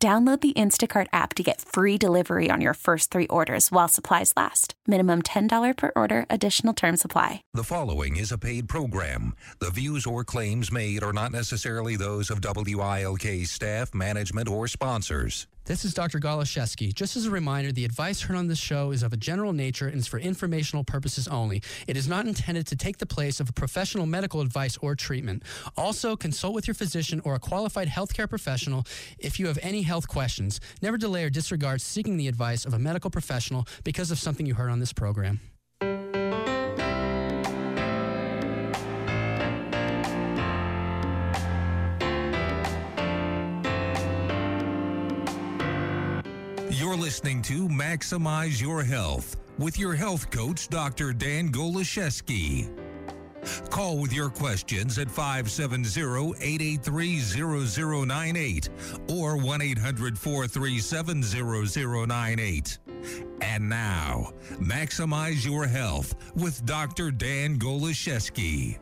Download the Instacart app to get free delivery on your first three orders while supplies last. Minimum $10 per order, additional term supply. The following is a paid program. The views or claims made are not necessarily those of WILK staff, management, or sponsors. This is Dr. Goloszewski. Just as a reminder, the advice heard on this show is of a general nature and is for informational purposes only. It is not intended to take the place of a professional medical advice or treatment. Also, consult with your physician or a qualified healthcare professional if you have any health questions. Never delay or disregard seeking the advice of a medical professional because of something you heard on this program. Listening to Maximize Your Health with your health coach, Dr. Dan Goloszewski. Call with your questions at 570-883-0098 or 1-800-437-0098. And now, Maximize Your Health with Dr. Dan Goloszewski.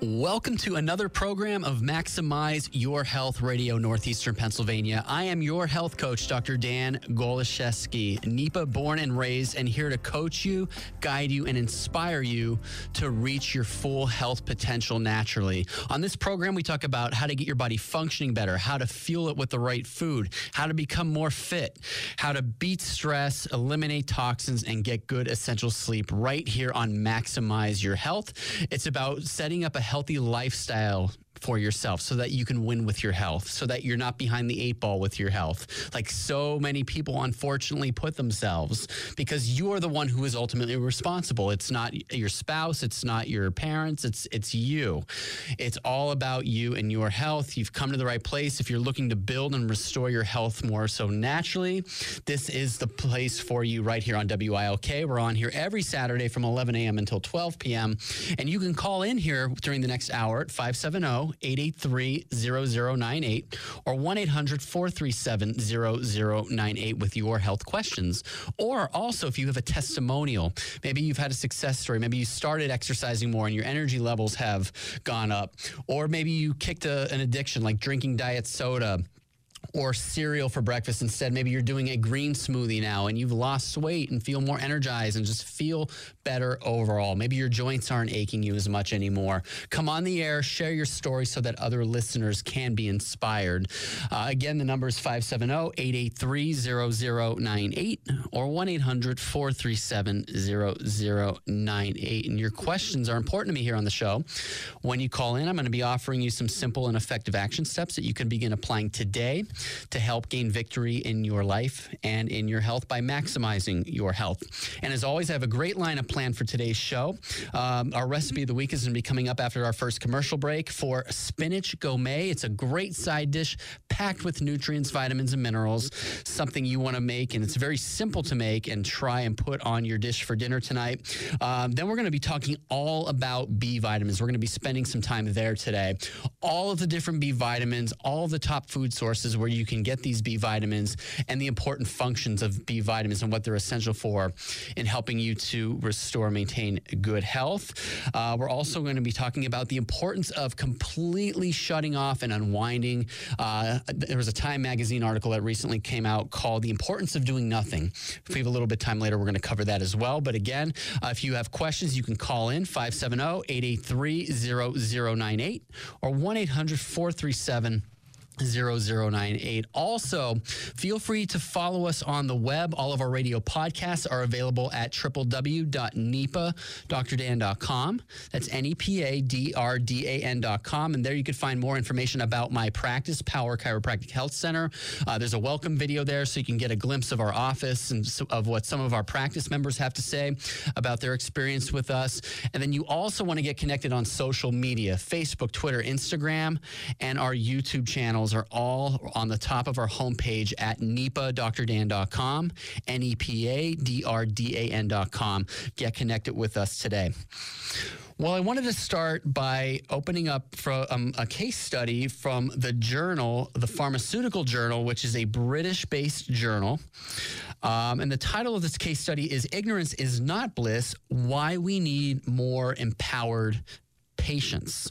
Welcome to another program of Maximize Your Health Radio, Northeastern Pennsylvania. I am your health coach, Dr. Dan Goloszewski, NEPA born and raised, and here to coach you, guide you, and inspire you to reach your full health potential naturally. On this program, we talk about how to get your body functioning better, how to fuel it with the right food, how to become more fit, how to beat stress, eliminate toxins, and get good essential sleep right here on Maximize Your Health. It's about setting up a healthy lifestyle for yourself so that you can win with your health, so that you're not behind the eight ball with your health. Like so many people unfortunately put themselves because you are the one who is ultimately responsible. It's not your spouse, it's not your parents, it's it's you. It's all about you and your health. You've come to the right place if you're looking to build and restore your health more so naturally. This is the place for you right here on WILK. We're on here every Saturday from 11 a.m. until 12 p.m. And you can call in here during the next hour at 570 883 0098 or 1 800 437 0098 with your health questions. Or also, if you have a testimonial, maybe you've had a success story, maybe you started exercising more and your energy levels have gone up, or maybe you kicked a, an addiction like drinking diet soda or cereal for breakfast instead. Maybe you're doing a green smoothie now and you've lost weight and feel more energized and just feel better overall. Maybe your joints aren't aching you as much anymore. Come on the air, share your story so that other listeners can be inspired. Uh, again, the number is 570 883 0098 or 1 800 437 0098. And your questions are important to me here on the show. When you call in, I'm going to be offering you some simple and effective action steps that you can begin applying today to help gain victory in your life and in your health by maximizing your health. And as always, I have a great lineup for today's show. Um, our recipe of the week is going to be coming up after our first commercial break for spinach gomae. It's a great side dish packed with nutrients, vitamins, and minerals. Something you want to make, and it's very simple to make and try and put on your dish for dinner tonight. Um, then we're going to be talking all about B vitamins. We're going to be spending some time there today. All of the different B vitamins, all the top food sources where you can get these B vitamins and the important functions of B vitamins and what they're essential for in helping you to restore, maintain good health. Uh, we're also going to be talking about the importance of completely shutting off and unwinding. Uh, there was a Time magazine article that recently came out called The Importance of Doing Nothing. If we have a little bit of time later, we're going to cover that as well. But again, uh, if you have questions, you can call in 570 883 0098 or 1 800 437 0098. Also, feel free to follow us on the web. All of our radio podcasts are available at www.nepadrdan.com. That's N E P A D R D A N.com. And there you can find more information about my practice, Power Chiropractic Health Center. Uh, there's a welcome video there so you can get a glimpse of our office and so, of what some of our practice members have to say about their experience with us. And then you also want to get connected on social media Facebook, Twitter, Instagram, and our YouTube channel are all on the top of our homepage at nepadrdan.com, N-E-P-A-D-R-D-A-N.com. Get connected with us today. Well, I wanted to start by opening up um, a case study from the journal, the Pharmaceutical Journal, which is a British based journal. Um, and the title of this case study is Ignorance is Not Bliss Why We Need More Empowered patients.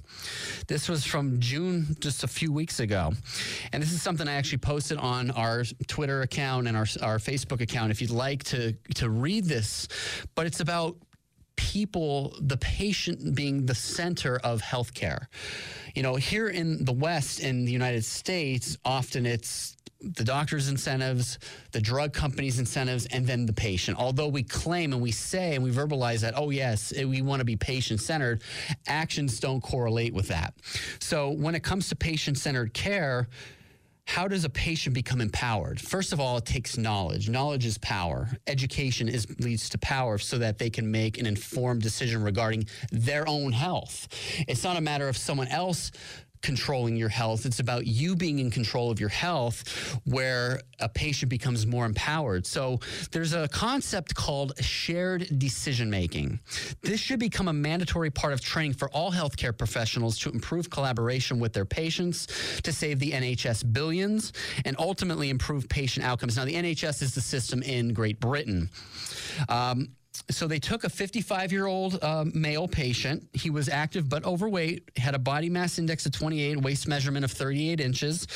This was from June, just a few weeks ago. And this is something I actually posted on our Twitter account and our, our Facebook account if you'd like to, to read this. But it's about people, the patient being the center of healthcare. You know, here in the West, in the United States, often it's the doctor's incentives, the drug company's incentives, and then the patient. Although we claim and we say and we verbalize that, oh, yes, we want to be patient centered, actions don't correlate with that. So when it comes to patient centered care, how does a patient become empowered? First of all, it takes knowledge. Knowledge is power. Education is leads to power so that they can make an informed decision regarding their own health. It's not a matter of someone else controlling your health. It's about you being in control of your health where a patient becomes more empowered. So there's a concept called shared decision making. This should become a mandatory part of training for all healthcare professionals to improve collaboration with their patients, to save the NHS billions, and ultimately improve patient outcomes. Now, the NHS is the system in Great Britain. Um, so they took a 55 year old uh, male patient. He was active but overweight, had a body mass index of 28, waist measurement of 38 inches.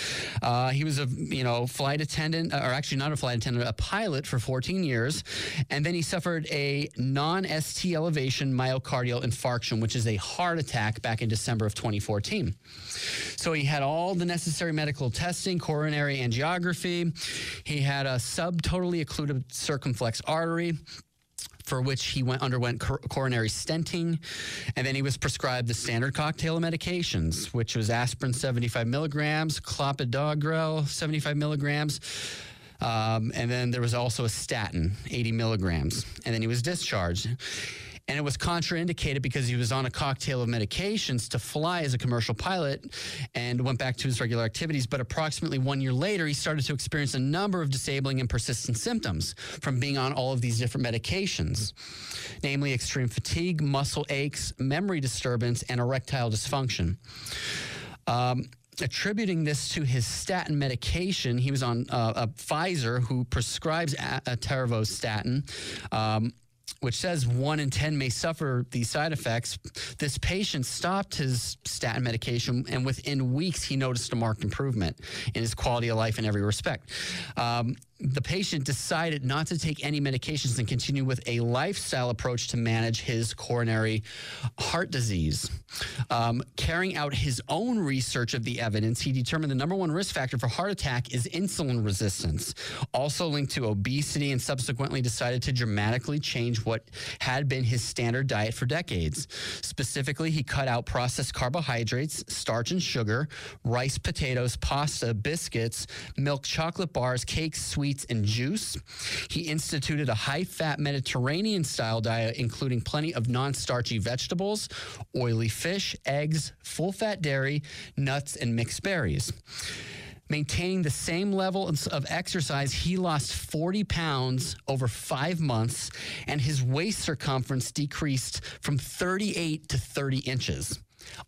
Uh, he was a you know flight attendant, or actually not a flight attendant, a pilot for 14 years, and then he suffered a non-ST elevation myocardial infarction, which is a heart attack back in December of 2014. So he had all the necessary medical testing, coronary angiography. He had a subtotally occluded circumflex artery for which he went underwent cor- coronary stenting, and then he was prescribed the standard cocktail of medications, which was aspirin 75 milligrams, clopidogrel 75 milligrams. Um, and then there was also a statin, 80 milligrams. And then he was discharged and it was contraindicated because he was on a cocktail of medications to fly as a commercial pilot and went back to his regular activities. But approximately one year later, he started to experience a number of disabling and persistent symptoms from being on all of these different medications, namely extreme fatigue, muscle aches, memory disturbance, and erectile dysfunction. Um, attributing this to his statin medication. He was on uh, a Pfizer who prescribes a- atorvastatin. Um, which says one in 10 may suffer these side effects. This patient stopped his statin medication, and within weeks, he noticed a marked improvement in his quality of life in every respect. Um, the patient decided not to take any medications and continue with a lifestyle approach to manage his coronary heart disease. Um, carrying out his own research of the evidence, he determined the number one risk factor for heart attack is insulin resistance, also linked to obesity, and subsequently decided to dramatically change what had been his standard diet for decades. Specifically, he cut out processed carbohydrates, starch and sugar, rice, potatoes, pasta, biscuits, milk, chocolate bars, cakes, sweets sweets, and juice. He instituted a high fat Mediterranean style diet, including plenty of non starchy vegetables, oily fish, eggs, full fat dairy, nuts, and mixed berries maintaining the same level of exercise, he lost 40 pounds over five months, and his waist circumference decreased from 38 to 30 inches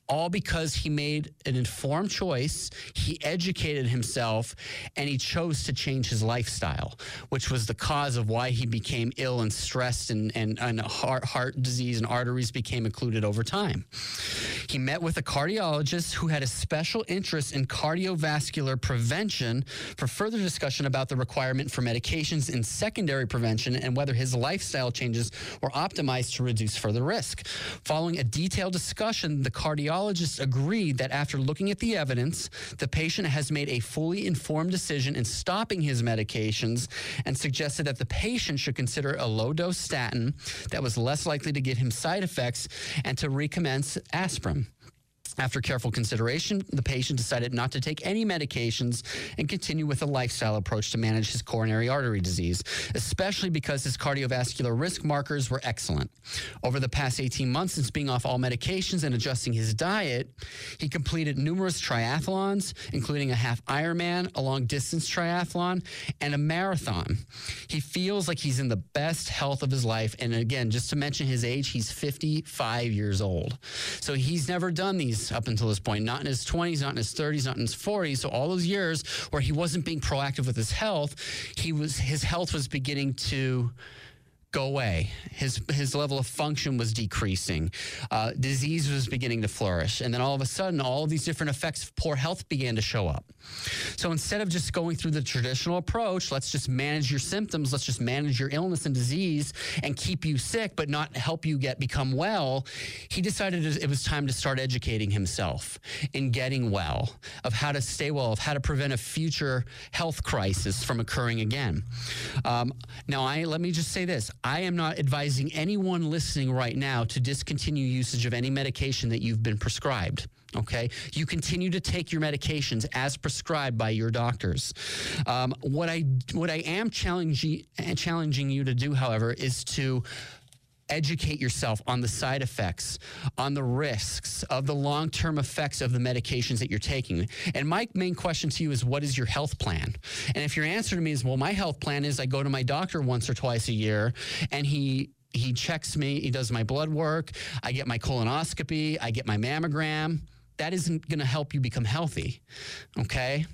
all because he made an informed choice. He educated himself and he chose to change his lifestyle, which was the cause of why he became ill and stressed and, and, and heart, heart disease and arteries became occluded over time. He met with a cardiologist who had a special interest in cardiovascular prevention for further discussion about the requirement for medications in secondary prevention and whether his lifestyle changes were optimized to reduce further risk. Following a detailed discussion, the cardiologist agreed that after looking at the evidence, the patient has made a fully informed decision in stopping his medications and suggested that the patient should consider a low dose statin that was less likely to give him side effects and to recommence aspirin. After careful consideration, the patient decided not to take any medications and continue with a lifestyle approach to manage his coronary artery disease, especially because his cardiovascular risk markers were excellent. Over the past 18 months since being off all medications and adjusting his diet, he completed numerous triathlons, including a half Ironman, a long distance triathlon, and a marathon. He feels like he's in the best health of his life. And again, just to mention his age, he's 55 years old. So he's never done these up until this point, not in his 20s, not in his 30s, not in his 40s. So all those years where he wasn't being proactive with his health, he was his health was beginning to go away. His his level of function was decreasing. Uh, disease was beginning to flourish, and then all of a sudden, all these different effects of poor health began to show up. So instead of just going through the traditional approach, let's just manage your symptoms, let's just manage your illness and disease, and keep you sick, but not help you get become well. He decided it was time to start educating himself in getting well, of how to stay well, of how to prevent a future health crisis from occurring again. Um, now, I let me just say this. I am not advising anyone listening right now to discontinue usage of any medication that you've been prescribed. Okay, you continue to take your medications as prescribed by your doctors. Um, what I what I am challenging challenging you to do, however, is to educate yourself on the side effects, on the risks of the long term effects of the medications that you're taking. And my main question to you is what is your health plan? And if your answer to me is, well, my health plan is I go to my doctor once or twice a year and he he checks me, he does my blood work, I get my colonoscopy, I get my mammogram. That isn't going to help you become healthy. Okay?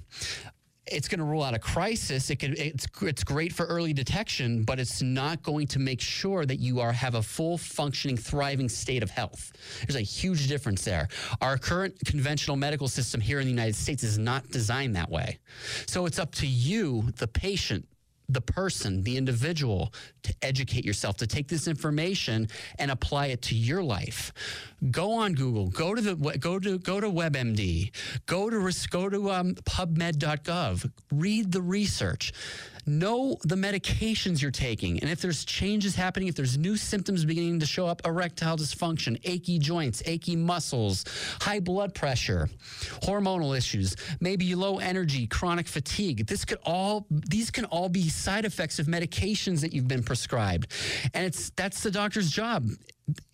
It's going to rule out a crisis. It can, it's, it's great for early detection, but it's not going to make sure that you are have a full functioning, thriving state of health. There's a huge difference there. Our current conventional medical system here in the United States is not designed that way. So it's up to you, the patient, the person, the individual, to educate yourself, to take this information and apply it to your life. Go on Google, go to the go to go to WebMD, go to go to um, PubMed.gov, read the research know the medications you're taking. And if there's changes happening, if there's new symptoms beginning to show up, erectile dysfunction, achy joints, achy muscles, high blood pressure, hormonal issues, maybe low energy, chronic fatigue, this could all, these can all be side effects of medications that you've been prescribed. And it's, that's the doctor's job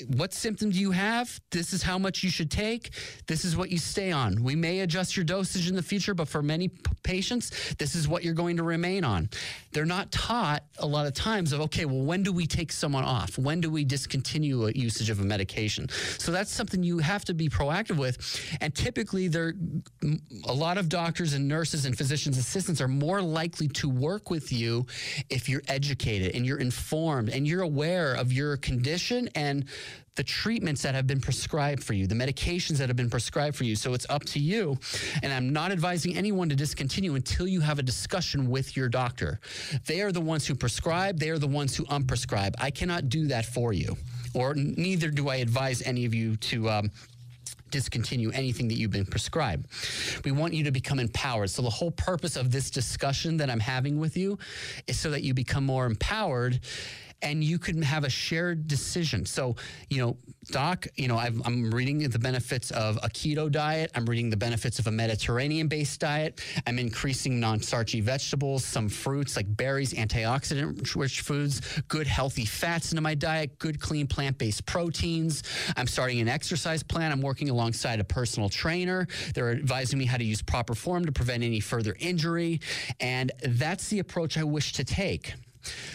what symptom do you have? This is how much you should take. This is what you stay on. We may adjust your dosage in the future, but for many p- patients, this is what you're going to remain on. They're not taught a lot of times of, okay, well, when do we take someone off? When do we discontinue a usage of a medication? So that's something you have to be proactive with. And typically, there, a lot of doctors and nurses and physicians' assistants are more likely to work with you if you're educated and you're informed and you're aware of your condition and the treatments that have been prescribed for you, the medications that have been prescribed for you. So it's up to you. And I'm not advising anyone to discontinue until you have a discussion with your doctor. They are the ones who prescribe, they are the ones who unprescribe. I cannot do that for you, or neither do I advise any of you to. Um, discontinue anything that you've been prescribed. We want you to become empowered. So, the whole purpose of this discussion that I'm having with you is so that you become more empowered and you can have a shared decision. So, you know, doc, you know, i am reading the benefits of a keto diet. I'm reading the benefits of a Mediterranean based diet. I'm increasing non starchy vegetables, some fruits like berries, antioxidant rich foods, good healthy fats into my diet, good clean plant based proteins. I'm starting an exercise plan. I'm working alongside a personal trainer. They're advising me how to use proper form to prevent any further injury. And that's the approach I wish to take.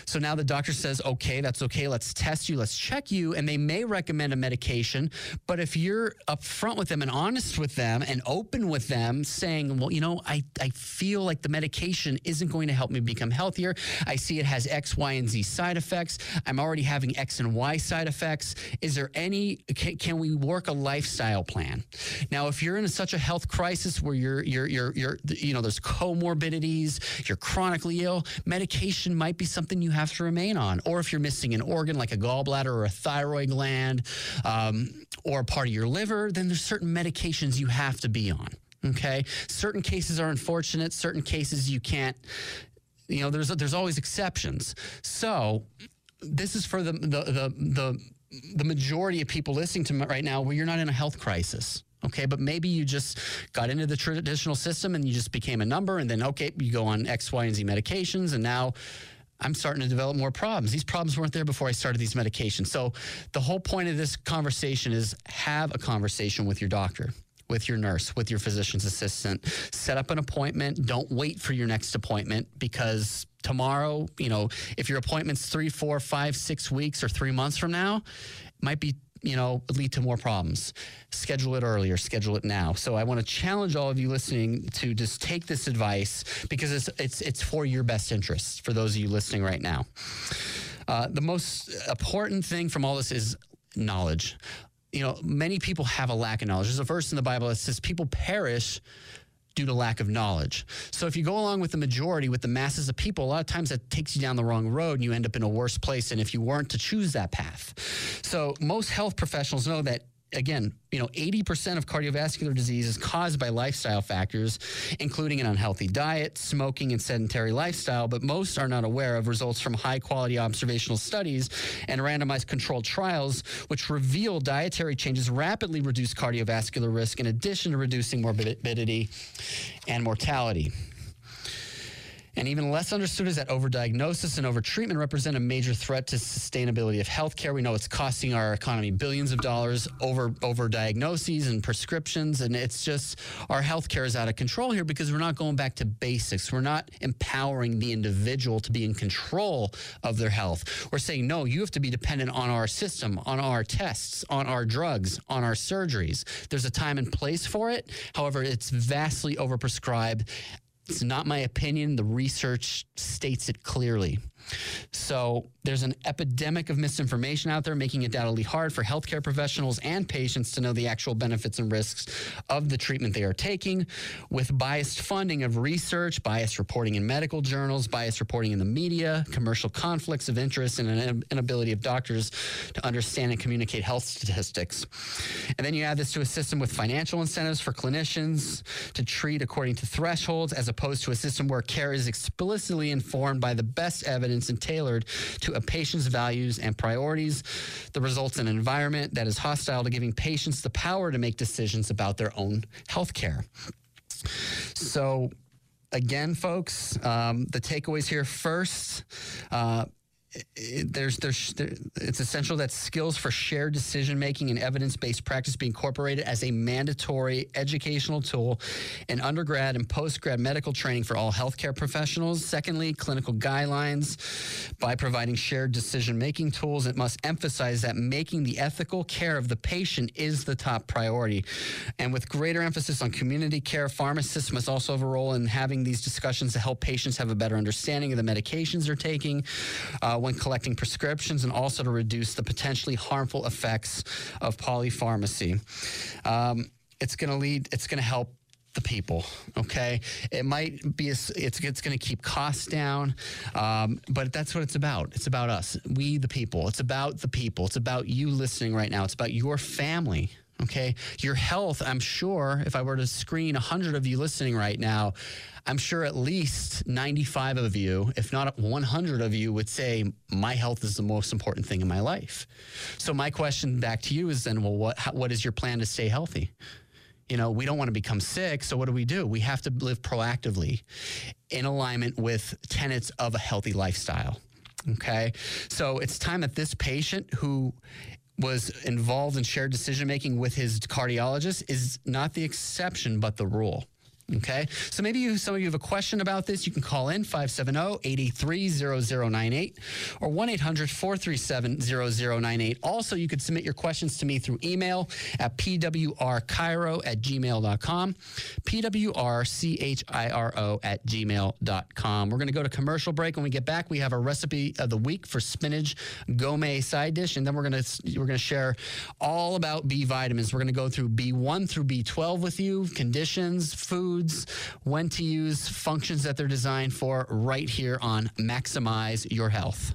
So now the doctor says, okay, that's okay. Let's test you. Let's check you. And they may recommend a medication. But if you're upfront with them and honest with them and open with them, saying, well, you know, I, I feel like the medication isn't going to help me become healthier. I see it has X, Y, and Z side effects. I'm already having X and Y side effects. Is there any, can, can we work a lifestyle plan? Now, if you're in such a health crisis where you're, you're, you're, you're, you know, there's comorbidities, you're chronically ill, medication might be something you have to remain on. Or if you're missing an organ like a gallbladder or a thyroid gland um, or a part of your liver, then there's certain medications you have to be on. Okay. Certain cases are unfortunate, certain cases you can't. You know, there's there's always exceptions. So this is for the the the the, the majority of people listening to me right now where you're not in a health crisis Okay, but maybe you just got into the traditional system and you just became a number, and then okay, you go on X, Y, and Z medications, and now I'm starting to develop more problems. These problems weren't there before I started these medications. So the whole point of this conversation is have a conversation with your doctor with your nurse, with your physician's assistant. Set up an appointment. Don't wait for your next appointment because tomorrow, you know, if your appointment's three, four, five, six weeks or three months from now, it might be you know, lead to more problems. Schedule it earlier, schedule it now. So I want to challenge all of you listening to just take this advice because it's it's it's for your best interest. For those of you listening right now, uh, the most important thing from all this is knowledge. You know, many people have a lack of knowledge. There's a verse in the Bible that says people perish due to lack of knowledge. So if you go along with the majority, with the masses of people, a lot of times that takes you down the wrong road and you end up in a worse place than if you weren't to choose that path. So most health professionals know that again, you know, 80% of cardiovascular disease is caused by lifestyle factors, including an unhealthy diet, smoking, and sedentary lifestyle. But most are not aware of results from high quality observational studies and randomized controlled trials, which reveal dietary changes rapidly reduce cardiovascular risk in addition to reducing morbidity and mortality. And even less understood is that overdiagnosis and overtreatment represent a major threat to sustainability of healthcare. We know it's costing our economy billions of dollars over overdiagnoses and prescriptions, and it's just our healthcare is out of control here because we're not going back to basics. We're not empowering the individual to be in control of their health. We're saying no, you have to be dependent on our system, on our tests, on our drugs, on our surgeries. There's a time and place for it. However, it's vastly overprescribed it's not my opinion. The research states it clearly. So there's an epidemic of misinformation out there, making it undoubtedly hard for healthcare professionals and patients to know the actual benefits and risks of the treatment they are taking. With biased funding of research, biased reporting in medical journals, biased reporting in the media, commercial conflicts of interest, and an inability of doctors to understand and communicate health statistics. And then you add this to a system with financial incentives for clinicians to treat according to thresholds, as opposed to a system where care is explicitly informed by the best evidence and tailored to a patient's values and priorities. The results in an environment that is hostile to giving patients the power to make decisions about their own health care. So, again, folks, um, the takeaways here first. Uh, there's there's there, it's essential that skills for shared decision making and evidence based practice be incorporated as a mandatory educational tool in undergrad and post grad medical training for all healthcare professionals. Secondly, clinical guidelines by providing shared decision making tools. It must emphasize that making the ethical care of the patient is the top priority, and with greater emphasis on community care, pharmacists must also have a role in having these discussions to help patients have a better understanding of the medications they're taking. Uh, when collecting prescriptions and also to reduce the potentially harmful effects of polypharmacy. Um, it's going to lead, it's going to help the people. Okay, it might be a, it's it's going to keep costs down, um, but that's what it's about. It's about us, we the people. It's about the people. It's about you listening right now. It's about your family. Okay. Your health, I'm sure, if I were to screen 100 of you listening right now, I'm sure at least 95 of you, if not 100 of you, would say, My health is the most important thing in my life. So, my question back to you is then, well, what, how, what is your plan to stay healthy? You know, we don't want to become sick. So, what do we do? We have to live proactively in alignment with tenets of a healthy lifestyle. Okay. So, it's time that this patient who was involved in shared decision making with his cardiologist is not the exception, but the rule. Okay. So maybe you, some of you have a question about this. You can call in 570-830098 or 1-800-437-0098. Also, you could submit your questions to me through email at pwrchiro at gmail.com, pwrchiro at gmail.com. We're going to go to commercial break. When we get back, we have a recipe of the week for spinach gomae side dish. And then we're going to, we're going to share all about B vitamins. We're going to go through B1 through B12 with you, conditions, food, when to use, functions that they're designed for right here on Maximize Your Health.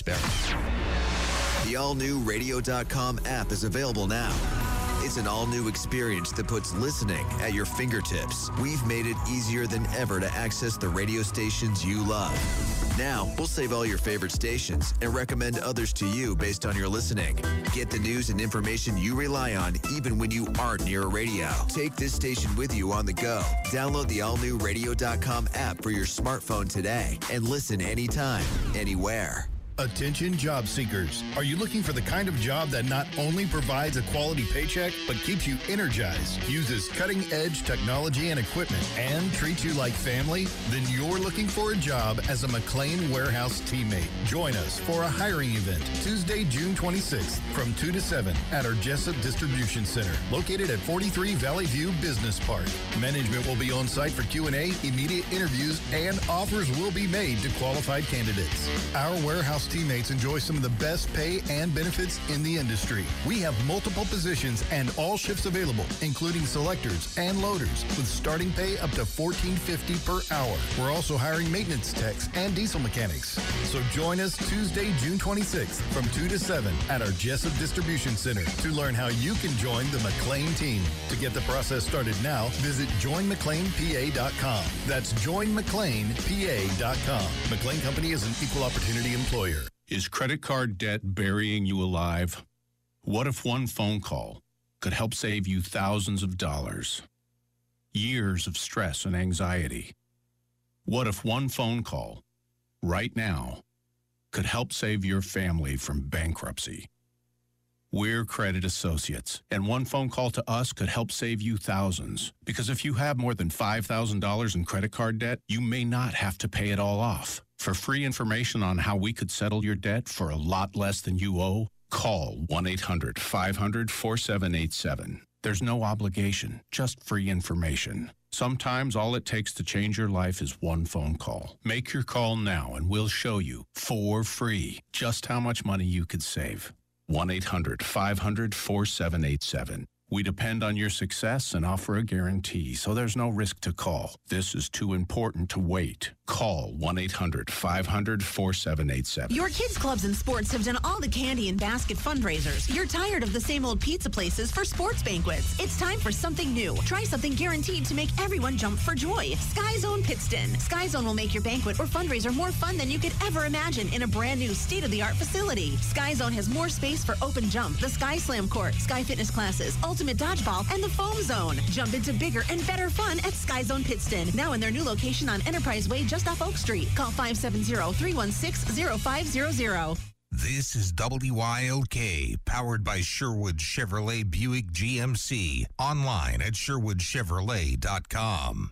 The all new radio.com app is available now. It's an all new experience that puts listening at your fingertips. We've made it easier than ever to access the radio stations you love. Now, we'll save all your favorite stations and recommend others to you based on your listening. Get the news and information you rely on even when you aren't near a radio. Take this station with you on the go. Download the all new radio.com app for your smartphone today and listen anytime, anywhere. Attention job seekers. Are you looking for the kind of job that not only provides a quality paycheck, but keeps you energized, uses cutting edge technology and equipment, and treats you like family? Then you're looking for a job as a McLane Warehouse teammate. Join us for a hiring event Tuesday, June 26th from 2 to 7 at our Jessup Distribution Center, located at 43 Valley View Business Park. Management will be on site for Q&A, immediate interviews, and offers will be made to qualified candidates. Our warehouse teammates enjoy some of the best pay and benefits in the industry. We have multiple positions and all shifts available, including selectors and loaders, with starting pay up to $14.50 per hour. We're also hiring maintenance techs and diesel mechanics. So join us Tuesday, June 26th from 2 to 7 at our Jessup Distribution Center to learn how you can join the McLane team. To get the process started now, visit joinmclanepa.com. That's joinmclanepa.com. McLane Company is an equal opportunity employer. Is credit card debt burying you alive? What if one phone call could help save you thousands of dollars? Years of stress and anxiety. What if one phone call, right now, could help save your family from bankruptcy? We're Credit Associates, and one phone call to us could help save you thousands. Because if you have more than $5,000 in credit card debt, you may not have to pay it all off. For free information on how we could settle your debt for a lot less than you owe, call 1 800 500 4787. There's no obligation, just free information. Sometimes all it takes to change your life is one phone call. Make your call now and we'll show you for free just how much money you could save. 1 800 500 4787. We depend on your success and offer a guarantee, so there's no risk to call. This is too important to wait. Call 1 800 500 4787. Your kids' clubs and sports have done all the candy and basket fundraisers. You're tired of the same old pizza places for sports banquets. It's time for something new. Try something guaranteed to make everyone jump for joy. Sky Zone Pittston. Sky Zone will make your banquet or fundraiser more fun than you could ever imagine in a brand new state of the art facility. Sky Zone has more space for open jump, the Sky Slam court, Sky Fitness classes, ultimate dodgeball, and the foam zone. Jump into bigger and better fun at Sky Zone Pittston. Now in their new location on Enterprise Way just off Oak Street. Call 570-316-0500. This is WILK, powered by Sherwood Chevrolet Buick GMC. Online at sherwoodchevrolet.com.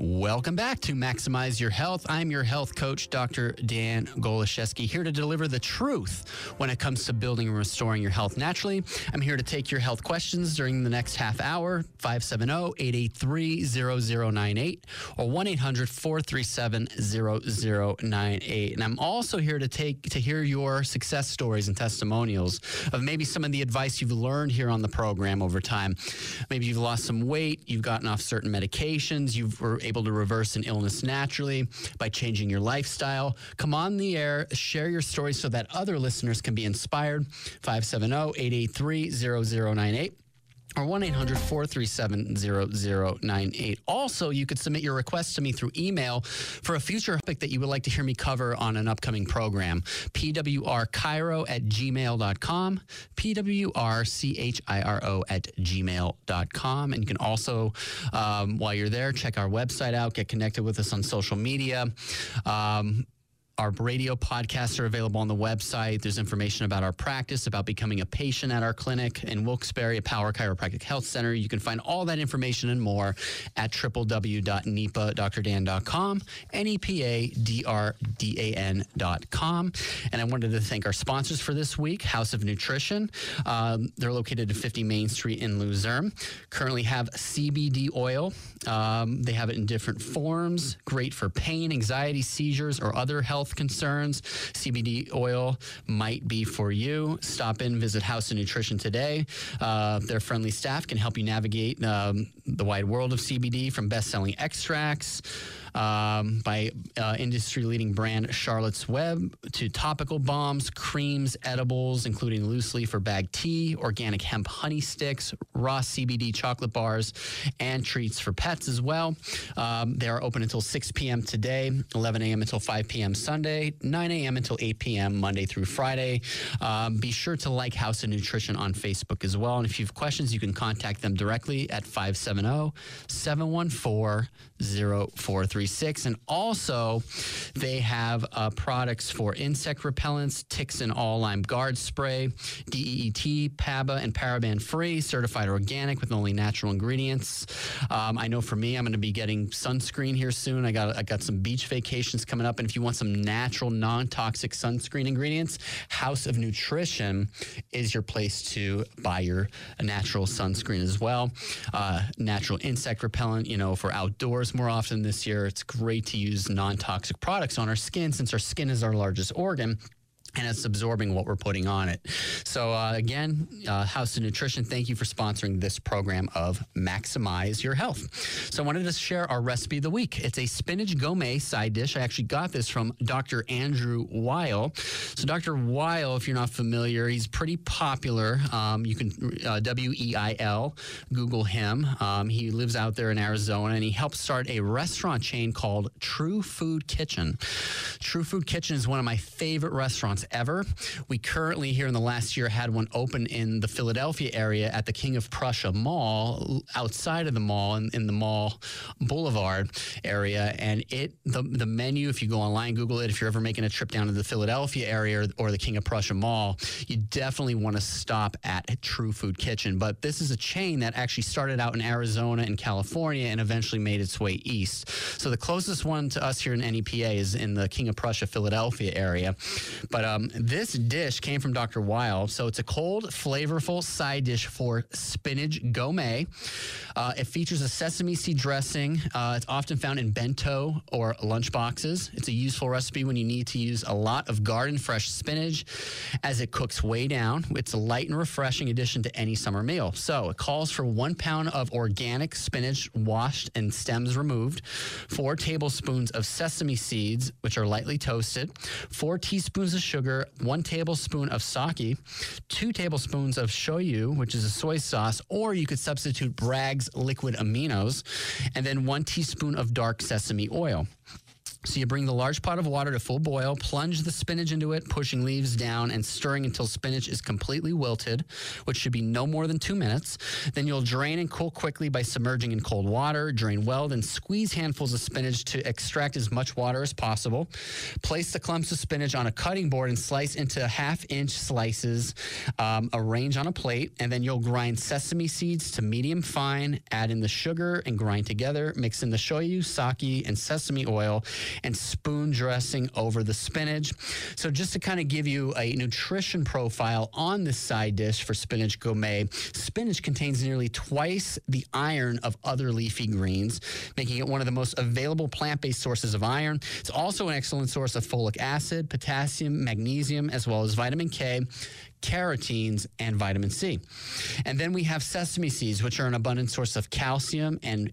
Welcome back to Maximize Your Health. I'm your health coach, Dr. Dan Goloszewski, here to deliver the truth when it comes to building and restoring your health naturally. I'm here to take your health questions during the next half hour, 570-883-0098 or 1-800-437-0098. And I'm also here to take to hear your success stories and testimonials of maybe some of the advice you've learned here on the program over time. Maybe you've lost some weight, you've gotten off certain medications, you were able to reverse an illness naturally by changing your lifestyle. Come on the air, share your story so that other listeners can be inspired. 570 883 0098 or 1 800 437 0098. Also, you could submit your request to me through email for a future topic that you would like to hear me cover on an upcoming program. PWRChiro at gmail.com, PWRCHIRO at gmail.com. And you can also, um, while you're there, check our website out, get connected with us on social media. Um, our radio podcasts are available on the website. There's information about our practice, about becoming a patient at our clinic in Wilkes-Barre at Power Chiropractic Health Center. You can find all that information and more at www.nepadrdan.com, N-E-P-A-D-R-D-A-N.com. And I wanted to thank our sponsors for this week, House of Nutrition. Um, they're located at 50 Main Street in Luzerne. Currently have CBD oil. Um, they have it in different forms, great for pain, anxiety, seizures, or other health concerns. CBD oil might be for you. Stop in, visit House of Nutrition today. Uh, their friendly staff can help you navigate um, the wide world of CBD from best selling extracts um, by uh, industry leading brand Charlotte's Web to topical bombs, creams, edibles, including loose leaf or bag tea, organic hemp honey sticks, raw CBD chocolate bars, and treats for pets as well. Um, they are open until 6 p.m. today, 11 a.m. until 5 p.m. Sunday, 9 a.m. until 8 p.m. Monday through Friday. Um, be sure to like House of Nutrition on Facebook as well. And if you have questions, you can contact them directly at 570 714 0436. And also, they have uh, products for insect repellents, ticks and all lime guard spray, DEET, PABA, and paraben free, certified organic with only natural ingredients. Um, I know for me, I'm going to be getting sunscreen here soon. I got I got some beach vacations coming up, and if you want some natural, non-toxic sunscreen ingredients, House of Nutrition is your place to buy your natural sunscreen as well. Uh, natural insect repellent, you know, for outdoors more often this year. It's great to use non-toxic products on our skin since our skin is our largest organ and it's absorbing what we're putting on it. So, uh, again, uh, House of Nutrition, thank you for sponsoring this program of Maximize Your Health. So, I wanted to share our recipe of the week. It's a spinach gomae side dish. I actually got this from Dr. Andrew Weil. So, Dr. Weil, if you're not familiar, he's pretty popular. Um, you can uh, W E I L, Google him. Um, he lives out there in Arizona and he helped start a restaurant chain called True Food Kitchen. True Food Kitchen is one of my favorite restaurants ever. We currently, here in the last year, had one open in the Philadelphia area at the King of Prussia Mall, outside of the mall, in, in the Mall Boulevard area. And it, the, the menu, if you go online, Google it, if you're ever making a trip down to the Philadelphia area or, or the King of Prussia Mall, you definitely want to stop at True Food Kitchen. But this is a chain that actually started out in Arizona and California and eventually made its way east. So the closest one to us here in NEPA is in the King of Prussia, Philadelphia area. But um, this dish came from Dr. Weil. So it's a cold, flavorful side dish for spinach gomae. Uh, it features a sesame seed dressing. Uh, it's often found in bento or lunch boxes. It's a useful recipe when you need to use a lot of garden fresh spinach as it cooks way down. It's a light and refreshing addition to any summer meal. So it calls for one pound of organic spinach washed and stems removed, four tablespoons of sesame seeds, which are lightly toasted, four teaspoons of sugar, one tablespoon of sake, two tablespoons of shoyu, which is a soy sauce, or you could substitute Bragg's liquid aminos, and then one teaspoon of dark sesame oil. So you bring the large pot of water to full boil, plunge the spinach into it, pushing leaves down and stirring until spinach is completely wilted, which should be no more than two minutes. Then you'll drain and cool quickly by submerging in cold water. Drain well, then squeeze handfuls of spinach to extract as much water as possible. Place the clumps of spinach on a cutting board and slice into half inch slices. Um, arrange on a plate, and then you'll grind sesame seeds to medium fine. Add in the sugar and grind together. Mix in the shoyu, sake, and sesame oil and spoon dressing over the spinach. So, just to kind of give you a nutrition profile on this side dish for spinach gomae, spinach contains nearly twice the iron of other leafy greens, making it one of the most available plant based sources of iron. It's also an excellent source of folic acid, potassium, magnesium, as well as vitamin K carotenes, and vitamin C. And then we have sesame seeds, which are an abundant source of calcium and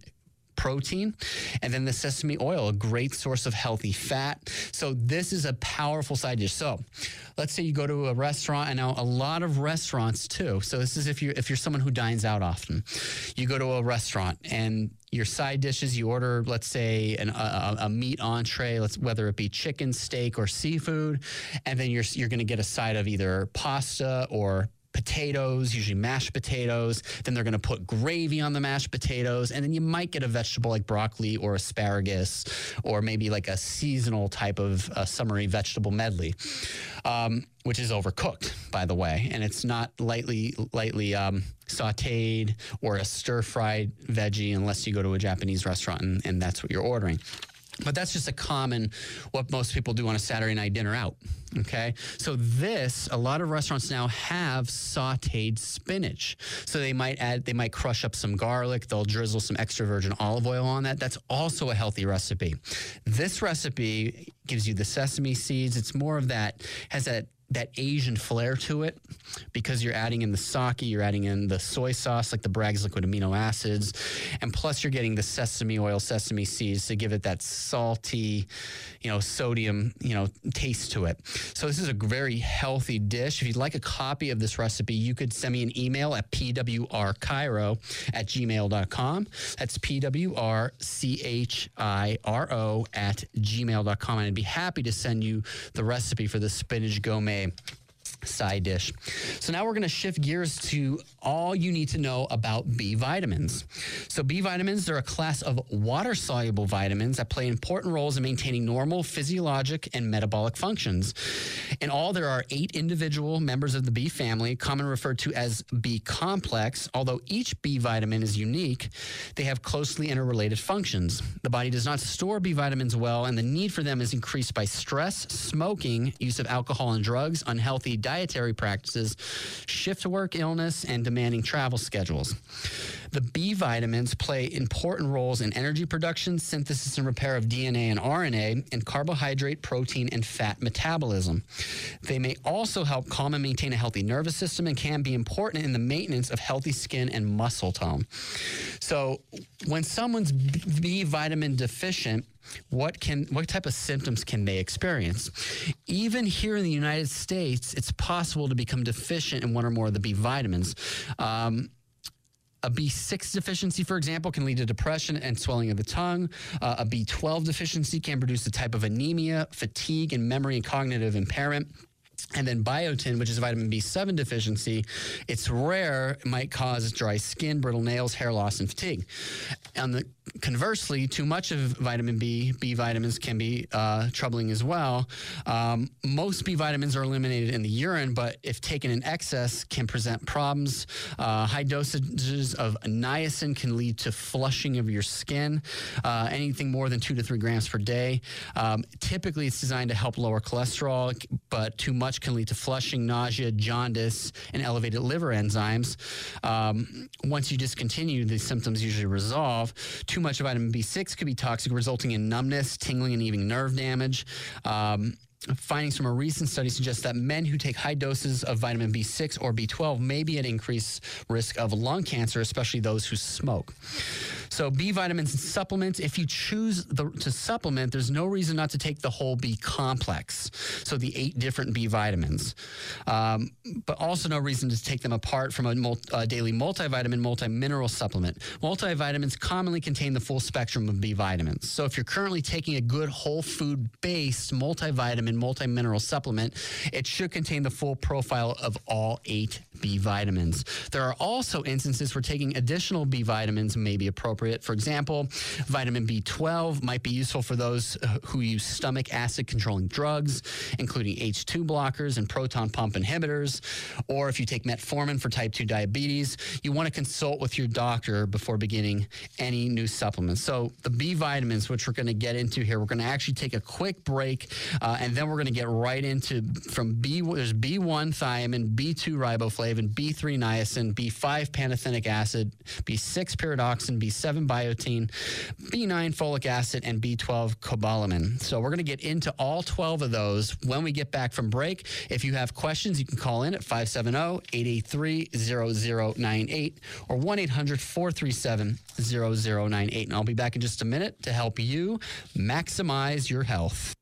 protein. And then the sesame oil, a great source of healthy fat. So this is a powerful side dish. So let's say you go to a restaurant, and now a lot of restaurants too. So this is if you're if you're someone who dines out often, you go to a restaurant and your side dishes you order let's say an, a, a, meat entree let's whether it be chicken steak or seafood and then you're you're going to get a side of either pasta or potatoes, usually mashed potatoes. Then they're going to put gravy on the mashed potatoes. And then you might get a vegetable like broccoli or asparagus or maybe like a seasonal type of uh, summery vegetable medley. Um, which is overcooked, by the way, and it's not lightly lightly um, sautéed or a stir fried veggie unless you go to a Japanese restaurant and, and that's what you're ordering. But that's just a common what most people do on a Saturday night dinner out. Okay. So this, a lot of restaurants now have sauteed spinach. So they might add, they might crush up some garlic. They'll drizzle some extra virgin olive oil on that. That's also a healthy recipe. This recipe gives you the sesame seeds. It's more of that, has that that Asian flair to it because you're adding in the sake, you're adding in the soy sauce, like the Bragg's liquid amino acids, and plus you're getting the sesame oil, sesame seeds to give it that salty, you know, sodium, you know, taste to it. So this is a very healthy dish. If you'd like a copy of this recipe, you could send me an email at pwrchiro at gmail.com. That's P-W-R-C-H-I-R-O at gmail.com. And I'd be happy to send you the recipe for the spinach gourmet way side dish. So now we're going to shift gears to all you need to know about B vitamins. So B vitamins are a class of water soluble vitamins that play important roles in maintaining normal physiologic and metabolic functions. In all, there are eight individual members of the B family, commonly referred to as B complex. Although each B vitamin is unique, they have closely interrelated functions. The body does not store B vitamins well, and the need for them is increased by stress, smoking, use of alcohol and drugs, unhealthy dietary practices, shift work illness, and demanding travel schedules. The B vitamins play important roles in energy production, synthesis and repair of DNA and RNA, and carbohydrate, protein, and fat metabolism. They may also help calm and maintain a healthy nervous system and can be important in the maintenance of healthy skin and muscle tone. So, when someone's B vitamin deficient, what can what type of symptoms can they experience even here in the united states it's possible to become deficient in one or more of the b vitamins um, a B6 deficiency, for example, can lead to depression and swelling of the tongue. Uh, a B12 deficiency can produce a type of anemia, fatigue, and memory and cognitive impairment. And then biotin, which is vitamin B7 deficiency, it's rare, it might cause dry skin, brittle nails, hair loss, and fatigue. On the conversely, too much of vitamin B, B vitamins can be uh, troubling as well. Um, most B vitamins are eliminated in the urine, but if taken in excess, can present problems. Uh, high dosages of niacin can lead to flushing of your skin. Uh, anything more than two to three grams per day. Um, typically, it's designed to help lower cholesterol, but too much can lead to flushing, nausea, jaundice, and elevated liver enzymes. Um, once you discontinue, the symptoms usually resolve. Too much of vitamin B6 could be toxic, resulting in numbness, tingling, and even nerve damage. Um, findings from a recent study suggest that men who take high doses of vitamin B6 or B12 may be at increased risk of lung cancer, especially those who smoke. So, B vitamins and supplements, if you choose the, to supplement, there's no reason not to take the whole B complex. So, the eight different B vitamins. Um, but also no reason to take them apart from a mul- uh, daily multivitamin, multi-mineral supplement. Multivitamins commonly contain the full spectrum of B vitamins. So, if you're currently taking a good whole food based multivitamin, multi-mineral supplement, it should contain the full profile of all eight B vitamins. There are also instances where taking additional B vitamins may be appropriate. For example, vitamin B12 might be useful for those uh, who use stomach acid controlling drugs, including H2 blockers and proton pump inhibitors. Or if you take metformin for type 2 diabetes, you want to consult with your doctor before beginning any new supplements. So, the B vitamins, which we're going to get into here, we're going to actually take a quick break uh, and then we're going to get right into from B, there's B1 thiamine, B2 riboflavin, B3 niacin, B5 pantothenic acid, B6 pyridoxine, B7 biotin, B9 folic acid, and B12 cobalamin. So we're going to get into all 12 of those when we get back from break. If you have questions, you can call in at 570-883-0098 or 1-800-437-0098. And I'll be back in just a minute to help you maximize your health.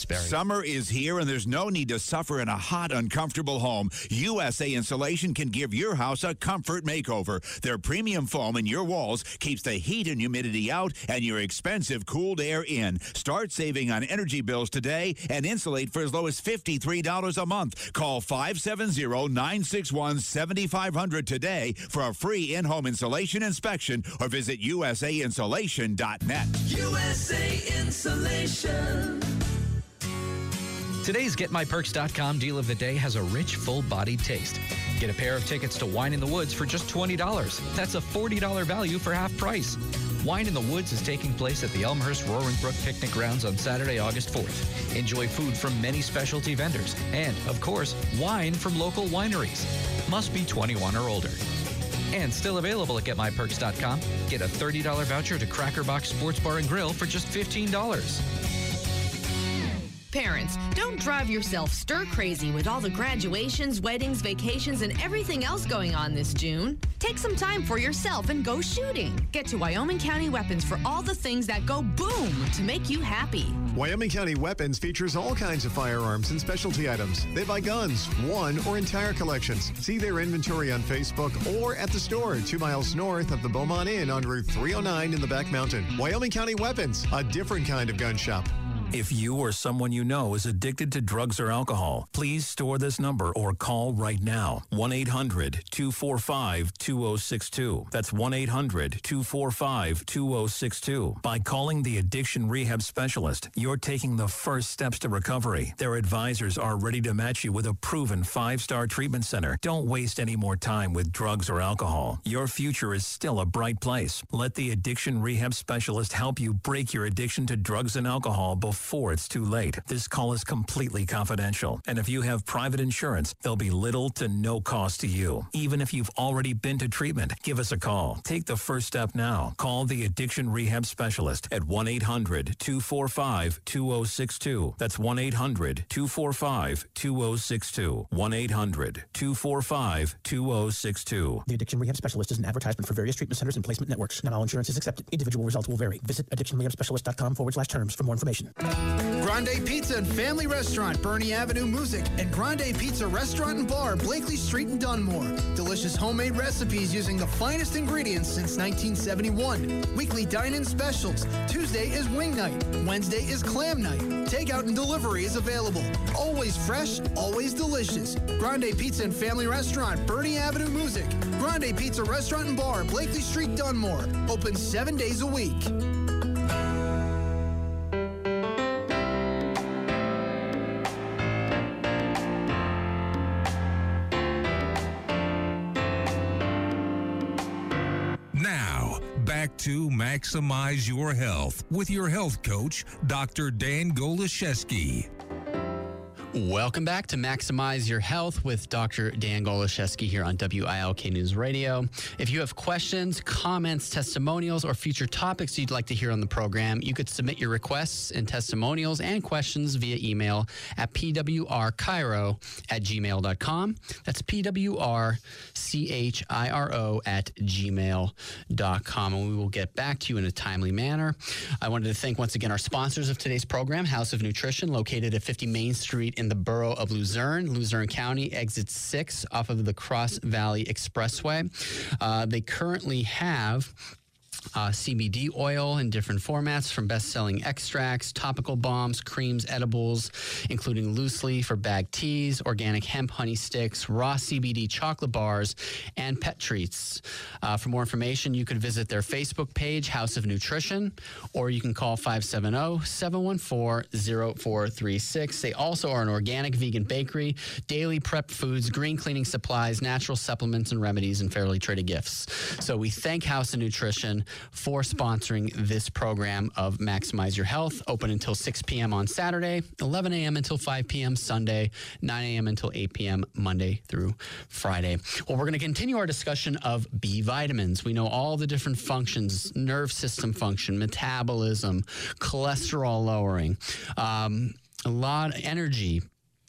Wilkes-Barre. Summer is here and there's no need to suffer in a hot, uncomfortable home. USA Insulation can give your house a comfort makeover. Their premium foam in your walls keeps the heat and humidity out and your expensive cooled air in. Start saving on energy bills today and insulate for as low as $53 a month. Call 570-961-7500 today for a free in-home insulation inspection or visit usainsulation.net. USA Insulation. Today's GetMyPerks.com deal of the day has a rich, full bodied taste. Get a pair of tickets to Wine in the Woods for just $20. That's a $40 value for half price. Wine in the Woods is taking place at the Elmhurst Roaring Brook Picnic Grounds on Saturday, August 4th. Enjoy food from many specialty vendors and, of course, wine from local wineries. Must be 21 or older. And still available at GetMyPerks.com. Get a $30 voucher to Cracker Box Sports Bar and Grill for just $15. Parents, don't drive yourself stir crazy with all the graduations, weddings, vacations, and everything else going on this June. Take some time for yourself and go shooting. Get to Wyoming County Weapons for all the things that go boom to make you happy. Wyoming County Weapons features all kinds of firearms and specialty items. They buy guns, one or entire collections. See their inventory on Facebook or at the store two miles north of the Beaumont Inn on Route 309 in the Back Mountain. Wyoming County Weapons, a different kind of gun shop. If you or someone you know is addicted to drugs or alcohol, please store this number or call right now 1 800 245 2062. That's 1 800 245 2062. By calling the Addiction Rehab Specialist, you're taking the first steps to recovery. Their advisors are ready to match you with a proven five star treatment center. Don't waste any more time with drugs or alcohol. Your future is still a bright place. Let the Addiction Rehab Specialist help you break your addiction to drugs and alcohol before before it's too late. This call is completely confidential, and if you have private insurance, there'll be little to no cost to you. Even if you've already been to treatment, give us a call. Take the first step now. Call the Addiction Rehab Specialist at 1 800 245 2062. That's 1 800 245 2062. 1 800 245 2062. The Addiction Rehab Specialist is an advertisement for various treatment centers and placement networks. Not all insurance is accepted. Individual results will vary. Visit addictionrehabspecialist.com forward slash terms for more information. Grande Pizza and Family Restaurant, Birney Avenue Moosic, and Grande Pizza Restaurant and Bar, Blakely Street in Dunmore. Delicious homemade recipes using the finest ingredients since 1971. Weekly dine-in specials. Tuesday is wing night. Wednesday is clam night. Takeout and delivery is available. Always fresh, always delicious. Grande Pizza and Family Restaurant, Birney Avenue Moosic. Grande Pizza Restaurant and Bar, Blakely Street, Dunmore. Open seven days a week. To Maximize Your Health with your health coach, Dr. Dan Goloszewski. Welcome back to Maximize Your Health with Dr. Dan Goloszewski here on WILK News Radio. If you have questions, comments, testimonials, or future topics you'd like to hear on the program, you could submit your requests and testimonials and questions via email at pwrchiro at gmail.com. That's P-W-R-C-H-I-R-O at gmail.com. And we will get back to you in a timely manner. I wanted to thank once again our sponsors of today's program, House of Nutrition, located at 50 Main Street in the borough of Luzerne, Luzerne County, exit 6 off of the Cross Valley Expressway. Uh, they currently have uh, CBD oil in different formats from best selling extracts, topical balms, creams, edibles, including loose leaf or bag teas, organic hemp honey sticks, raw CBD chocolate bars, and pet treats. Uh, for more information, you could visit their Facebook page, House of Nutrition, or you can call 570 714 0436. They also are an organic vegan bakery, daily prep foods, green cleaning supplies, natural supplements and remedies, and fairly traded gifts. So we thank House of Nutrition for sponsoring this program of Maximize Your Health, open until 6 p.m. on Saturday, 11 a.m. until 5 p.m. Sunday, 9 a.m. until 8 p.m. Monday through Friday. Well, we're going to continue our discussion of B vitamins. We know all the different functions nerve system function, metabolism, cholesterol lowering, um, a lot of energy,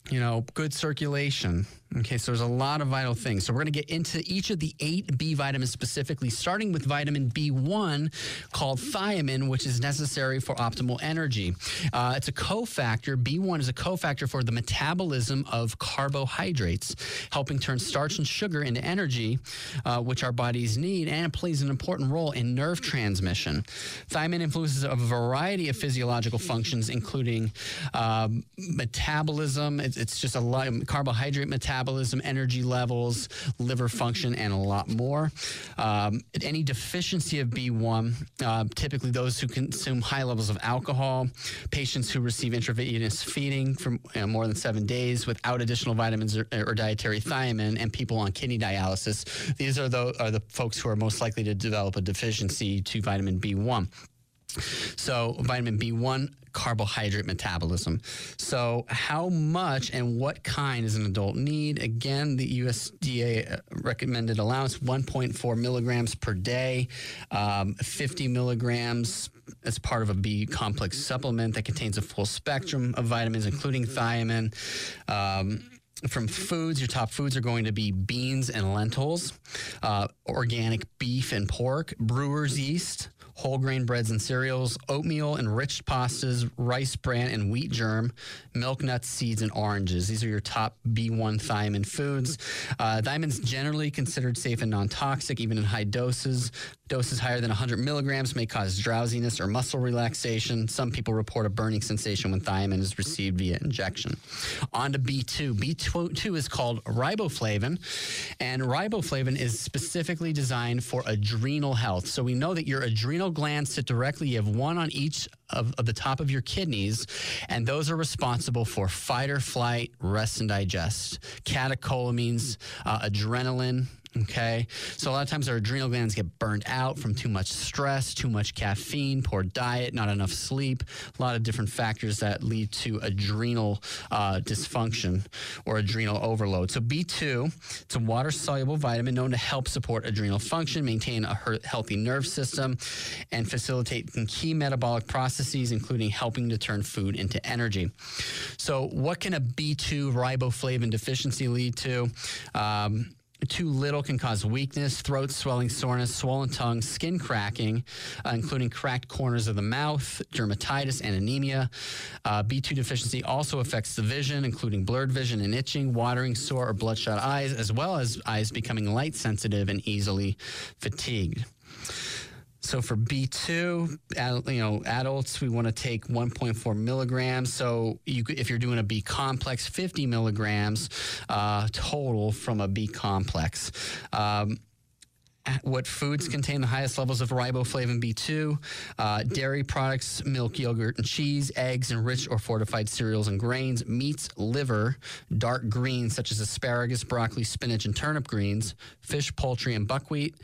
you know, good circulation. Okay, so there's a lot of vital things. So we're going to get into each of the eight B vitamins specifically, starting with vitamin B1 called thiamine, which is necessary for optimal energy. Uh, it's a cofactor. B1 is a cofactor for the metabolism of carbohydrates, helping turn starch and sugar into energy, uh, which our bodies need, and it plays an important role in nerve transmission. Thiamine influences a variety of physiological functions, including um, metabolism. It's, it's just a lot of carbohydrate metabolism metabolism, energy levels, liver function, and a lot more. Um, any deficiency of B1, uh, typically those who consume high levels of alcohol, patients who receive intravenous feeding for more than seven days without additional vitamins or, or, dietary thiamine, and people on kidney dialysis. These are the, are the folks who are most likely to develop a deficiency to vitamin B1. So, vitamin B1 carbohydrate metabolism. So, how much and what kind does an adult need? Again, the USDA recommended allowance 1.4 milligrams per day, um, 50 milligrams as part of a B complex supplement that contains a full spectrum of vitamins, including thiamine. Um, from foods, your top foods are going to be beans and lentils, uh, organic beef and pork, brewer's yeast, whole grain breads and cereals, oatmeal, enriched pastas, rice bran and wheat germ, milk nuts, seeds, and oranges. These are your top B1 thiamine foods. Uh, thiamine's generally considered safe and non toxic, even in high doses. Doses higher than 100 milligrams may cause drowsiness or muscle relaxation. Some people report a burning sensation when thiamine is received via injection. On to B2. B2 is called riboflavin, and riboflavin is specifically designed for adrenal health. So we know that your adrenal glands sit directly, you have one on each of, of the top of your kidneys, and those are responsible for fight or flight, rest and digest, catecholamines, uh, adrenaline, Okay. So a lot of times our adrenal glands get burned out from too much stress, too much caffeine, poor diet, not enough sleep, a lot of different factors that lead to adrenal uh, dysfunction or adrenal overload. So B2, it's a water soluble vitamin known to help support adrenal function, maintain a healthy nerve system, and facilitate key metabolic processes, including helping to turn food into energy. So, what can a B2 riboflavin deficiency lead to? Um, too little can cause weakness, throat swelling, soreness, swollen tongue, skin cracking, uh, including cracked corners of the mouth, dermatitis, and anemia. Uh, B2 deficiency also affects the vision, including blurred vision and itching, watering, sore, or bloodshot eyes, as well as eyes becoming light sensitive and easily fatigued. So for B2, ad- you know, adults, we want to take 1.4 milligrams. So you, if you're doing a B complex, 50 milligrams uh, total from a B complex. Um, what foods contain the highest levels of riboflavin B2? Uh, dairy products, milk, yogurt, and cheese, eggs, and rich or fortified cereals and grains, meats, liver, dark greens such as asparagus, broccoli, spinach, and turnip greens, fish, poultry, and buckwheat.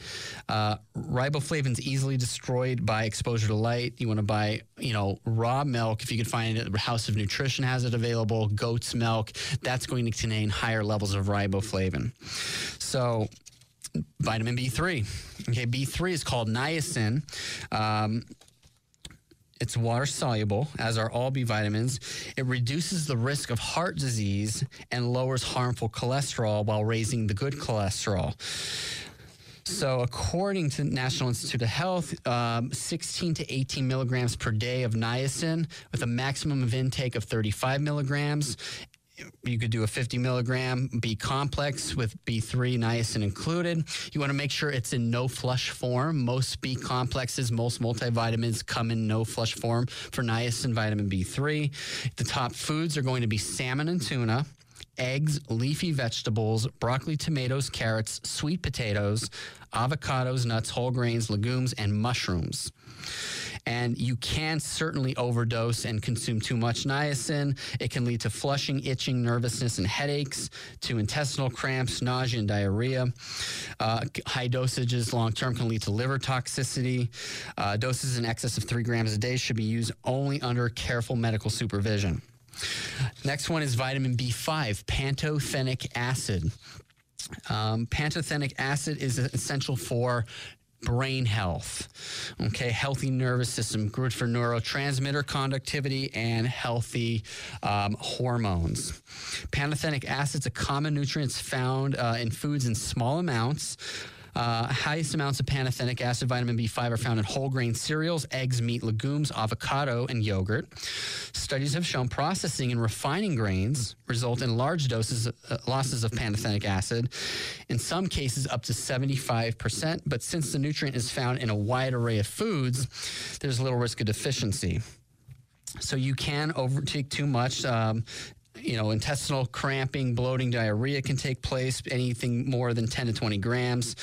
Uh, riboflavin is easily destroyed by exposure to light. You want to buy, you know, raw milk if you could find it. The House of Nutrition has it available. Goat's milk. That's going to contain higher levels of riboflavin. So vitamin B3. Okay, B3 is called niacin. Um, it's water soluble, as are all B vitamins. It reduces the risk of heart disease and lowers harmful cholesterol while raising the good cholesterol. So, according to National Institute of Health, um, 16 to 18 milligrams per day of niacin with a maximum of intake of 35 milligrams. You could do a 50 milligram B complex with B3 niacin included. You want to make sure it's in no flush form. Most B complexes, most multivitamins come in no flush form for niacin, vitamin B3. The top foods are going to be salmon and tuna eggs, leafy vegetables, broccoli, tomatoes, carrots, sweet potatoes, avocados, nuts, whole grains, legumes, and mushrooms. And you can certainly overdose and consume too much niacin. It can lead to flushing, itching, nervousness, and headaches, to intestinal cramps, nausea, and diarrhea. Uh, high dosages long term can lead to liver toxicity. Uh, doses in excess of three grams a day should be used only under careful medical supervision. Next one is vitamin B5, pantothenic acid. Um, pantothenic acid is essential for brain health. Okay, healthy nervous system, good for neurotransmitter conductivity and healthy um, hormones. Acid is a common nutrient found uh, in foods in small amounts. Uh, highest amounts of pantothenic acid, vitamin B5, are found in whole grain cereals, eggs, meat, legumes, avocado, and yogurt. Studies have shown processing and refining grains result in large doses, uh, losses of pantothenic acid, in some cases up to 75%. But since the nutrient is found in a wide array of foods, there's little risk of deficiency. So you can overtake too much. Um, you know, intestinal cramping, bloating, diarrhea can take place. Anything more than 10 to 20 grams.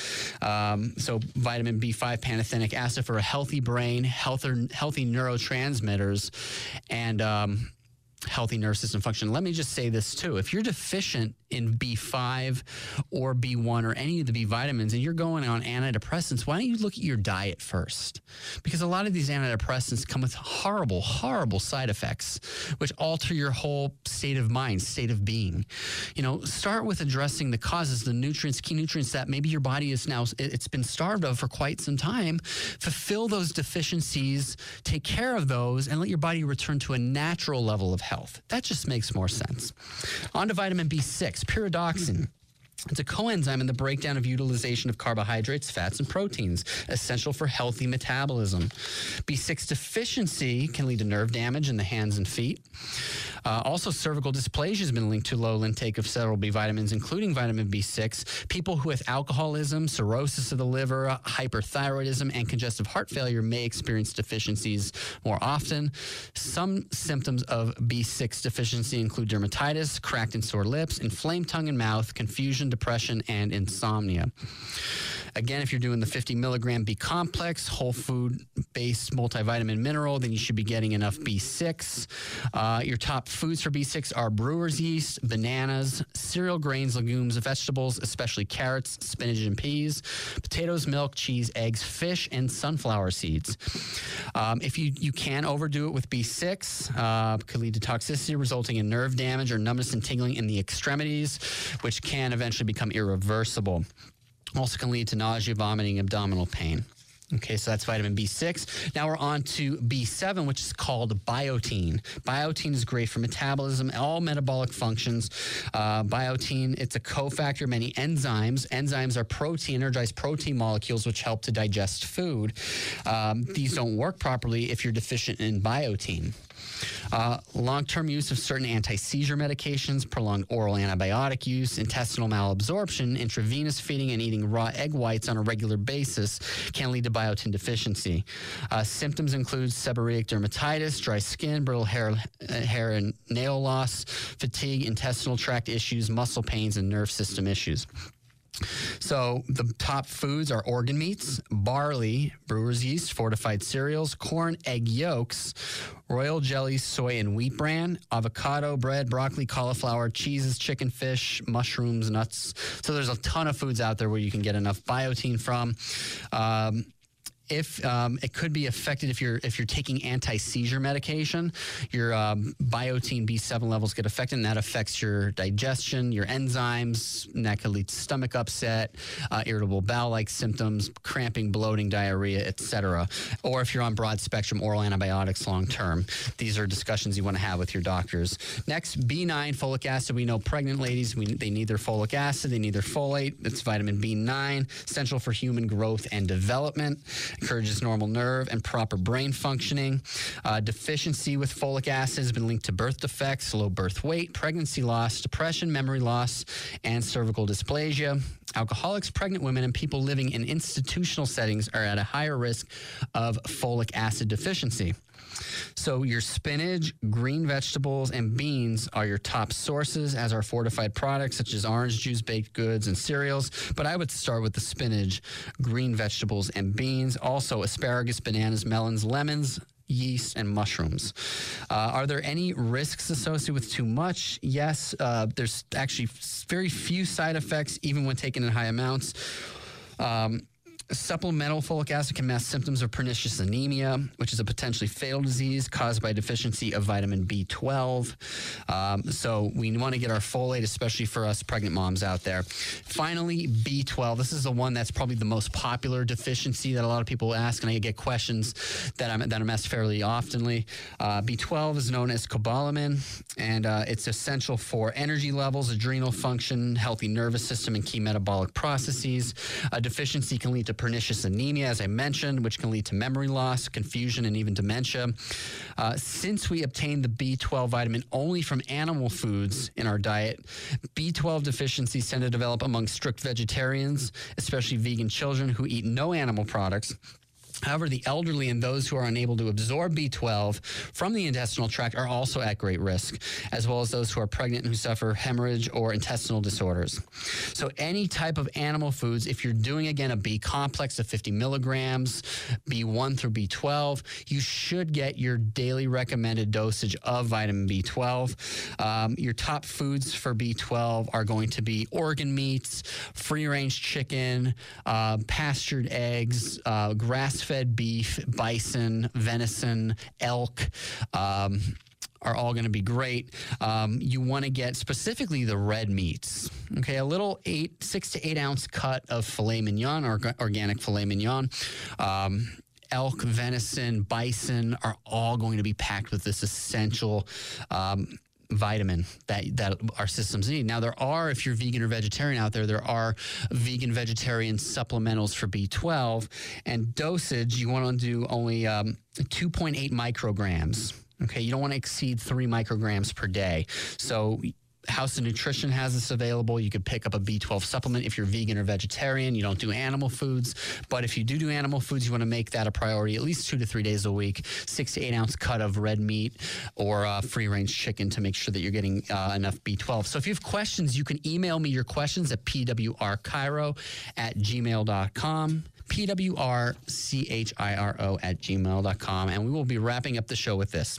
Um, so, vitamin B5, pantothenic acid for a healthy brain, healthy, healthy neurotransmitters, and um, healthy nervous system function. Let me just say this too: if you're deficient in B5 or B1 or any of the B vitamins, and you're going on antidepressants, why don't you look at your diet first? Because a lot of these antidepressants come with horrible, horrible side effects, which alter your whole state of mind, state of being. You know, start with addressing the causes, the nutrients, key nutrients that maybe your body is now, it's been starved of for quite some time. Fulfill those deficiencies, take care of those, and let your body return to a natural level of health. That just makes more sense. On to vitamin B6, pyridoxine. It's a coenzyme in the breakdown of utilization of carbohydrates, fats, and proteins, essential for healthy metabolism. B6 deficiency can lead to nerve damage in the hands and feet. Uh, also, cervical dysplasia has been linked to low intake of several B vitamins, including vitamin B6. People who with alcoholism, cirrhosis of the liver, hyperthyroidism, and congestive heart failure may experience deficiencies more often. Some symptoms of B6 deficiency include dermatitis, cracked and sore lips, inflamed tongue and mouth, confusion, depression, and insomnia. Again, if you're doing the 50 milligram B complex, whole food based multivitamin mineral, then you should be getting enough B6. Uh, your top foods for B6 are brewer's yeast, bananas, cereal grains, legumes, vegetables, especially carrots, spinach, and peas, potatoes, milk, cheese, eggs, fish, and sunflower seeds. Um, if you, you can overdo it with B6, uh, could lead to toxicity resulting in nerve damage or numbness and tingling in the extremities, which can eventually become irreversible. Also can lead to nausea, vomiting, abdominal pain. Okay, so that's vitamin B6. Now we're on to B7, which is called biotin. Biotin is great for metabolism, all metabolic functions. Uh, biotin, it's a cofactor of many enzymes. Enzymes are protein, energized protein molecules, which help to digest food. Um, these don't work properly if you're deficient in biotin. Uh, Long term use of certain anti seizure medications, prolonged oral antibiotic use, intestinal malabsorption, intravenous feeding, and eating raw egg whites on a regular basis can lead to biotin deficiency. Uh, symptoms include seborrheic dermatitis, dry skin, brittle hair, uh, hair and nail loss, fatigue, intestinal tract issues, muscle pains, and nerve system issues. So the top foods are organ meats, barley, brewer's yeast, fortified cereals, corn, egg yolks, royal jelly, soy and wheat bran, avocado, bread, broccoli, cauliflower, cheeses, chicken, fish, mushrooms, nuts. So there's a ton of foods out there where you can get enough biotin from. Um, if um, it could be affected if you're if you're taking anti seizure medication, your um, biotin B7 levels get affected, and that affects your digestion, your enzymes, and that could lead to stomach upset, uh, irritable bowel like symptoms, cramping, bloating, diarrhea, etc. Or if you're on broad spectrum oral antibiotics long term, these are discussions you want to have with your doctors. Next, B9 folic acid. We know pregnant ladies we, they need their folic acid, they need their folate. It's vitamin B9, essential for human growth and development encourages normal nerve and proper brain functioning. Uh, deficiency with folic acid has been linked to birth defects, low birth weight, pregnancy loss, depression, memory loss, and cervical dysplasia. Alcoholics, pregnant women, and people living in institutional settings are at a higher risk of folic acid deficiency. So, your spinach, green vegetables, and beans are your top sources, as are fortified products such as orange juice, baked goods, and cereals. But I would start with the spinach, green vegetables, and beans. Also, asparagus, bananas, melons, lemons, yeast and mushrooms. Uh, are there any risks associated with too much? Yes, uh, there's actually very few side effects, even when taken in high amounts. Um, Supplemental folic acid can mask symptoms of pernicious anemia, which is a potentially fatal disease caused by deficiency of vitamin B12. Um, so we want to get our folate, especially for us pregnant moms out there. Finally, B12. This is the one that's probably the most popular deficiency that a lot of people ask, and I get questions that I'm that I'm asked fairly oftenly. Uh, B12 is known as cobalamin, and uh, it's essential for energy levels, adrenal function, healthy nervous system, and key metabolic processes. A deficiency can lead to pernicious anemia, as I mentioned, which can lead to memory loss, confusion, and even dementia. Uh, since we obtain the B12 vitamin only from animal foods in our diet, B12 deficiencies tend to develop among strict vegetarians, especially vegan children who eat no animal products. However, the elderly and those who are unable to absorb B12 from the intestinal tract are also at great risk, as well as those who are pregnant and who suffer hemorrhage or intestinal disorders. So, any type of animal foods, if you're doing again a B complex of 50 milligrams, B1 through B12, you should get your daily recommended dosage of vitamin B12. Um, your top foods for B12 are going to be organ meats, free range chicken, uh, pastured eggs, uh, grass fed beef, bison, venison, elk. Um, are all going to be great. Um, you want to get specifically the red meats. Okay, a little eight, six to eight ounce cut of filet mignon or organic filet mignon. Um, elk, venison, bison are all going to be packed with this essential um, vitamin that that our systems need. Now there are if you're vegan or vegetarian out there there are vegan vegetarian supplementals for B12 and dosage you want to do only um, 2.8 micrograms. Okay, you don't want to exceed 3 micrograms per day. So House of Nutrition has this available. You could pick up a B12 supplement if you're vegan or vegetarian. You don't do animal foods. But if you do do animal foods, you want to make that a priority at least two to three days a week. Six to eight ounce cut of red meat or uh, free range chicken to make sure that you're getting uh, enough B12. So if you have questions, you can email me your questions at pwrchiro at gmail.com. P-W-R-C-H-I-R-O at gmail.com. And we will be wrapping up the show with this.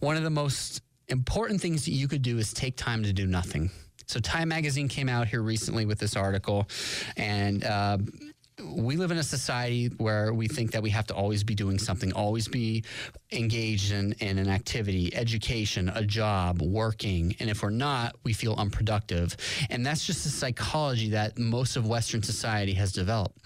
One of the most important things that you could do is take time to do nothing. So Time Magazine came out here recently with this article, and uh, we live in a society where we think that we have to always be doing something, always be engaged in, in an activity, education, a job, working. And if we're not, we feel unproductive. And that's just a psychology that most of Western society has developed.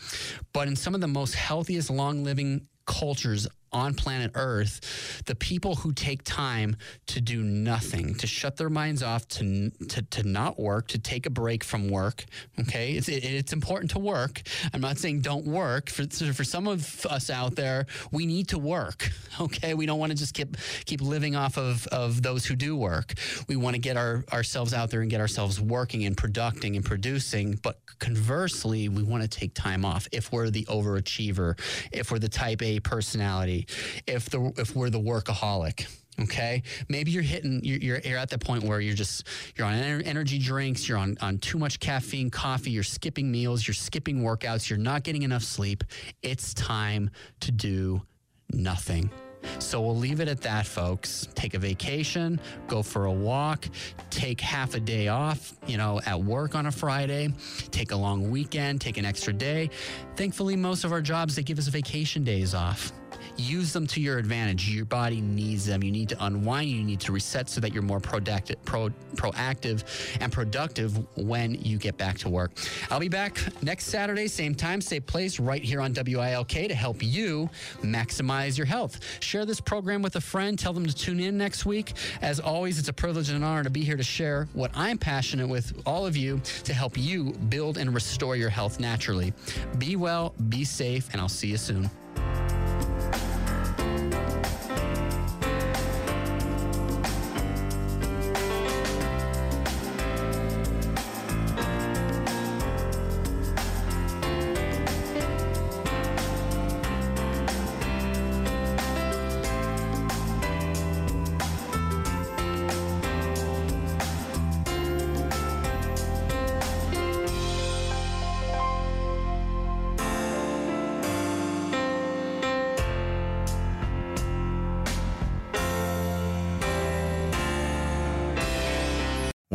But in some of the most healthiest, long living cultures on planet Earth, the people who take time to do nothing, to shut their minds off, to to, to not work, to take a break from work. Okay, it's it, it's important to work. I'm not saying don't work. For for some of us out there, we need to work. Okay, we don't want to just keep keep living off of of those who do work. We want to get our ourselves out there and get ourselves working and producing and producing. But conversely, we want to take time off if we're the overachiever, if we're the type A personality if the if we're the workaholic okay maybe you're hitting you're, you're, at the point where you're just you're on energy drinks you're on on too much caffeine coffee you're skipping meals you're skipping workouts you're not getting enough sleep it's time to do nothing so we'll leave it at that, folks. Take a vacation, go for a walk, take half a day off, you know, at work on a Friday, take a long weekend, take an extra day. Thankfully, most of our jobs, they give us vacation days off use them to your advantage. Your body needs them. You need to unwind. You need to reset so that you're more productive, pro, proactive and productive when you get back to work. I'll be back next Saturday, same time, same place, right here on WILK to help you maximize your health. Share this program with a friend. Tell them to tune in next week. As always, it's a privilege and an honor to be here to share what I'm passionate with all of you to help you build and restore your health naturally. Be well, be safe, and I'll see you soon.